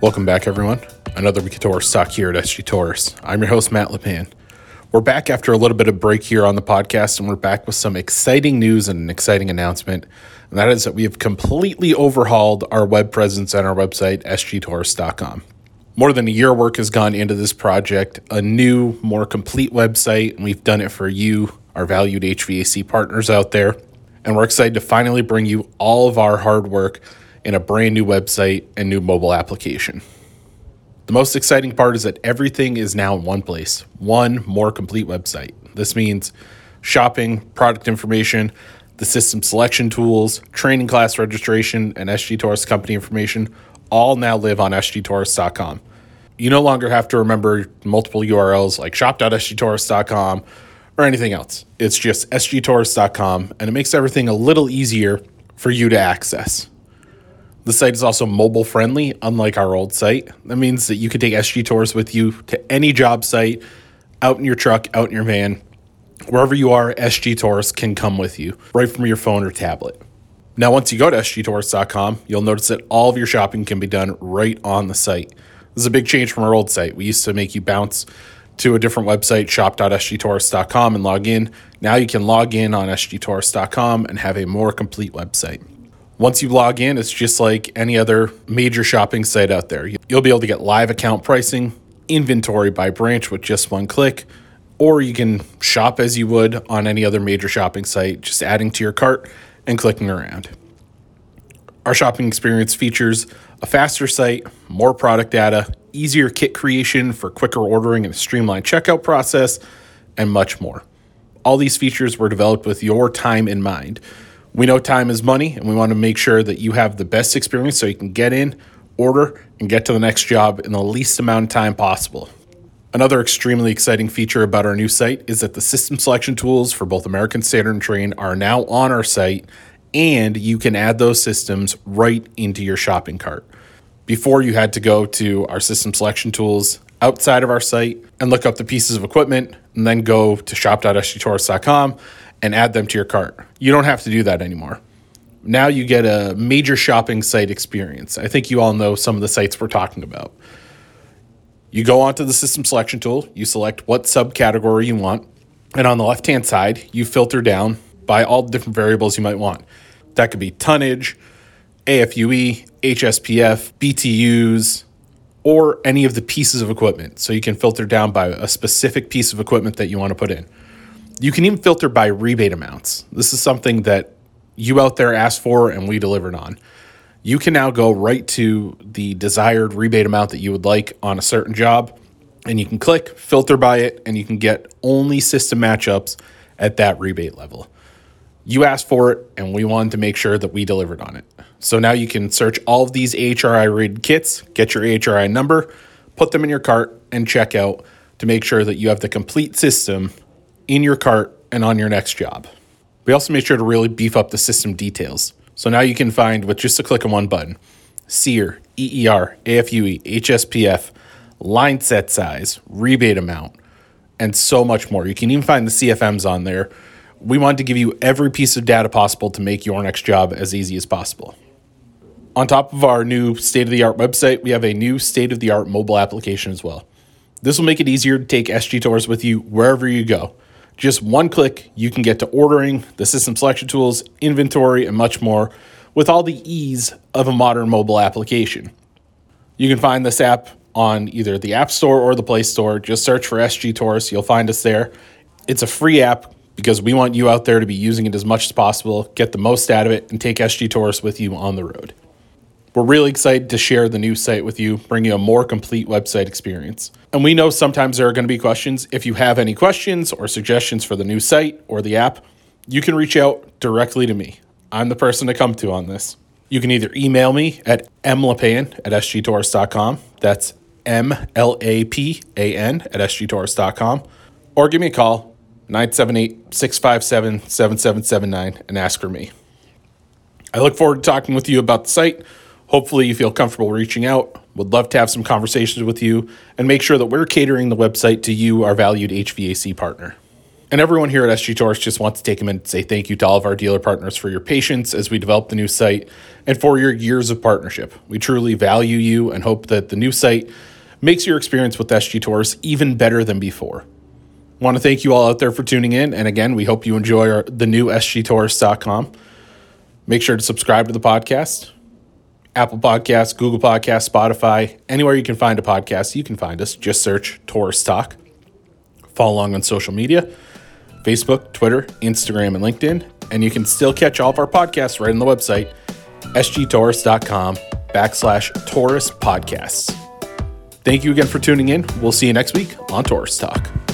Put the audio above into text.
Welcome back, everyone. Another week of Torrice Talk here at SG Torrice. I'm your host, Matt LaPan. We're back after a little bit of break here on the podcast, and we're back with some exciting news and an exciting announcement. And that is that we have completely overhauled our web presence and our website, sgtorrice.com. More than a year work has gone into this project, a new, more complete website, and we've done it for you, our valued HVAC partners out there. And we're excited to finally bring you all of our hard work in a brand new website and new mobile application. The most exciting part is that everything is now in one place, one more complete website. This means shopping, product information, the system selection tools, training class registration, and SG Torrice company information all now live on sgtorrice.com. You no longer have to remember multiple URLs like shop.sgtorrice.com or anything else. It's just sgtorrice.com, and it makes everything a little easier for you to access. The site is also mobile friendly, unlike our old site. That means that you can take SG Torrice with you to any job site, out in your truck, out in your van. Wherever you are, SG Torrice can come with you, right from your phone or tablet. Now, once you go to sgtorrice.com, you'll notice that all of your shopping can be done right on the site. This is a big change from our old site. We used to make you bounce to a different website, shop.sgtorrice.com, and log in. Now you can log in on sgtorrice.com and have a more complete website. Once you log in, it's just like any other major shopping site out there. You'll be able to get live account pricing, inventory by branch with just one click, or you can shop as you would on any other major shopping site, just adding to your cart and clicking around. Our shopping experience features a faster site, more product data, easier kit creation for quicker ordering and a streamlined checkout process, and much more. All these features were developed with your time in mind. We know time is money, and we want to make sure that you have the best experience so you can get in, order, and get to the next job in the least amount of time possible. Another extremely exciting feature about our new site is that the system selection tools for both American Standard and Trane are now on our site, and you can add those systems right into your shopping cart. Before, you had to go to our system selection tools outside of our site and look up the pieces of equipment, and then go to shop.sgtorrice.com and add them to your cart. You don't have to do that anymore. Now you get a major shopping site experience. I think you all know some of the sites we're talking about. You go onto the system selection tool, you select what subcategory you want, and on the left hand side, you filter down by all the different variables you might want. That could be tonnage, AFUE, HSPF, BTUs, or any of the pieces of equipment. So you can filter down by a specific piece of equipment that you want to put in. You can even filter by rebate amounts. This is something that you out there asked for and we delivered on. You can now go right to the desired rebate amount that you would like on a certain job, and you can click filter by it, and you can get only system matchups at that rebate level. You asked for it, and we wanted to make sure that we delivered on it. So now you can search all of these HRI rated kits, get your HRI number, put them in your cart, and check out to make sure that you have the complete system in your cart and on your next job. We also made sure to really beef up the system details. So now you can find with just a click of one button SEER, EER, AFUE, HSPF, line set size, rebate amount, and so much more. You can even find the CFMs on there. We wanted to give you every piece of data possible to make your next job as easy as possible. On top of our new state of the art website, we have a new state of the art mobile application as well. This will make it easier to take SG Torrice with you wherever you go. Just one click, you can get to ordering, the system selection tools, inventory, and much more with all the ease of a modern mobile application. You can find this app on either the App Store or the Play Store. Just search for SG Torrice, you'll find us there. It's a free app because we want you out there to be using it as much as possible, get the most out of it, and take SG Torrice with you on the road. We're really excited to share the new site with you, bring you a more complete website experience. And we know sometimes there are going to be questions. If you have any questions or suggestions for the new site or the app, you can reach out directly to me. I'm the person to come to on this. You can either email me at mlapan at sgtorrice.com. That's M L A P A N at sgtorrice.com. Or give me a call, 978 657 7779, and ask for me. I look forward to talking with you about the site Hopefully, you feel comfortable reaching out. Would love to have some conversations with you and make sure that we're catering the website to you, our valued HVAC partner. And everyone here at SG Torrice just wants to take a minute to say thank you to all of our dealer partners for your patience as we develop the new site and for your years of partnership. We truly value you and hope that the new site makes your experience with SG Torrice even better than before. Want to thank you all out there for tuning in. And again, we hope you enjoy our, the new sgtorrice.com. Make sure to subscribe to the podcast. Apple Podcasts, Google Podcasts, Spotify, anywhere you can find a podcast, you can find us. Just search Torrice Talk. Follow along on social media Facebook, Twitter, Instagram, and LinkedIn. And you can still catch all of our podcasts right on the website, sgtorrice.com backslash Torrice podcasts. Thank you again for tuning in. We'll see you next week on Torrice Talk.